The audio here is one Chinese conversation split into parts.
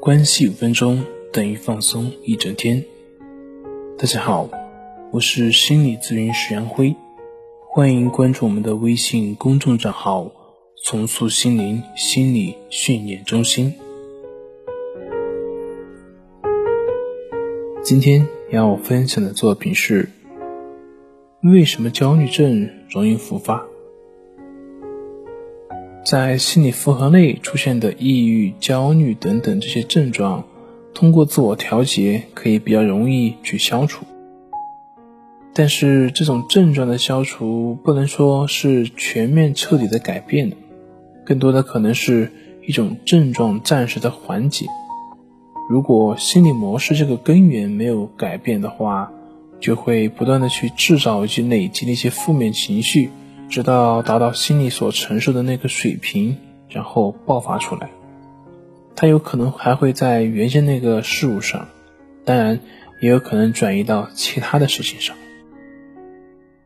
关系五分钟等于放松一整天。大家好，我是心理咨询师杨辉，欢迎关注我们的微信公众账号“重塑心灵心理训练中心”。今天要分享的作品是：为什么焦虑症容易复发？在心理负荷内出现的抑郁、焦虑等等这些症状，通过自我调节可以比较容易去消除。但是这种症状的消除不能说是全面彻底的改变的，更多的可能是一种症状暂时的缓解。如果心理模式这个根源没有改变的话，就会不断的去制造以及累积那些负面情绪。直到达到心理所承受的那个水平，然后爆发出来。它有可能还会在原先那个事物上，当然也有可能转移到其他的事情上。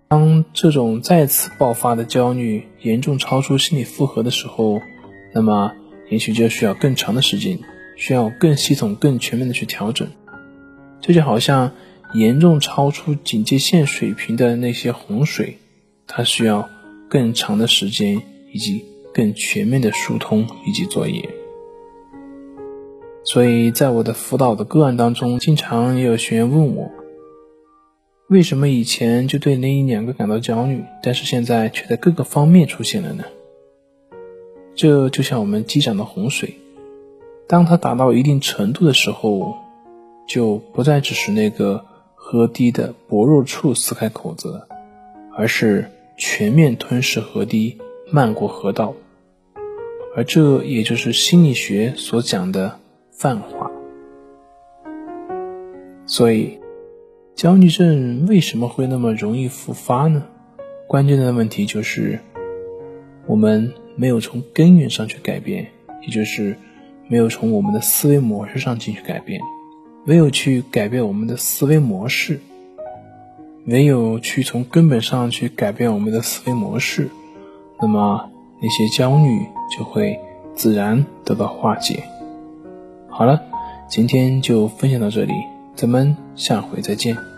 当这种再次爆发的焦虑严重超出心理负荷的时候，那么也许就需要更长的时间，需要更系统、更全面的去调整。这就好像严重超出警戒线水平的那些洪水，它需要。更长的时间，以及更全面的疏通以及作业。所以在我的辅导的个案当中，经常也有学员问我，为什么以前就对那一两个感到焦虑，但是现在却在各个方面出现了呢？这就像我们积攒的洪水，当它达到一定程度的时候，就不再只是那个河堤的薄弱处撕开口子了，而是。全面吞噬河堤，漫过河道，而这也就是心理学所讲的泛化。所以，焦虑症为什么会那么容易复发呢？关键的问题就是我们没有从根源上去改变，也就是没有从我们的思维模式上进行改变，没有去改变我们的思维模式。唯有去从根本上去改变我们的思维模式，那么那些焦虑就会自然得到化解。好了，今天就分享到这里，咱们下回再见。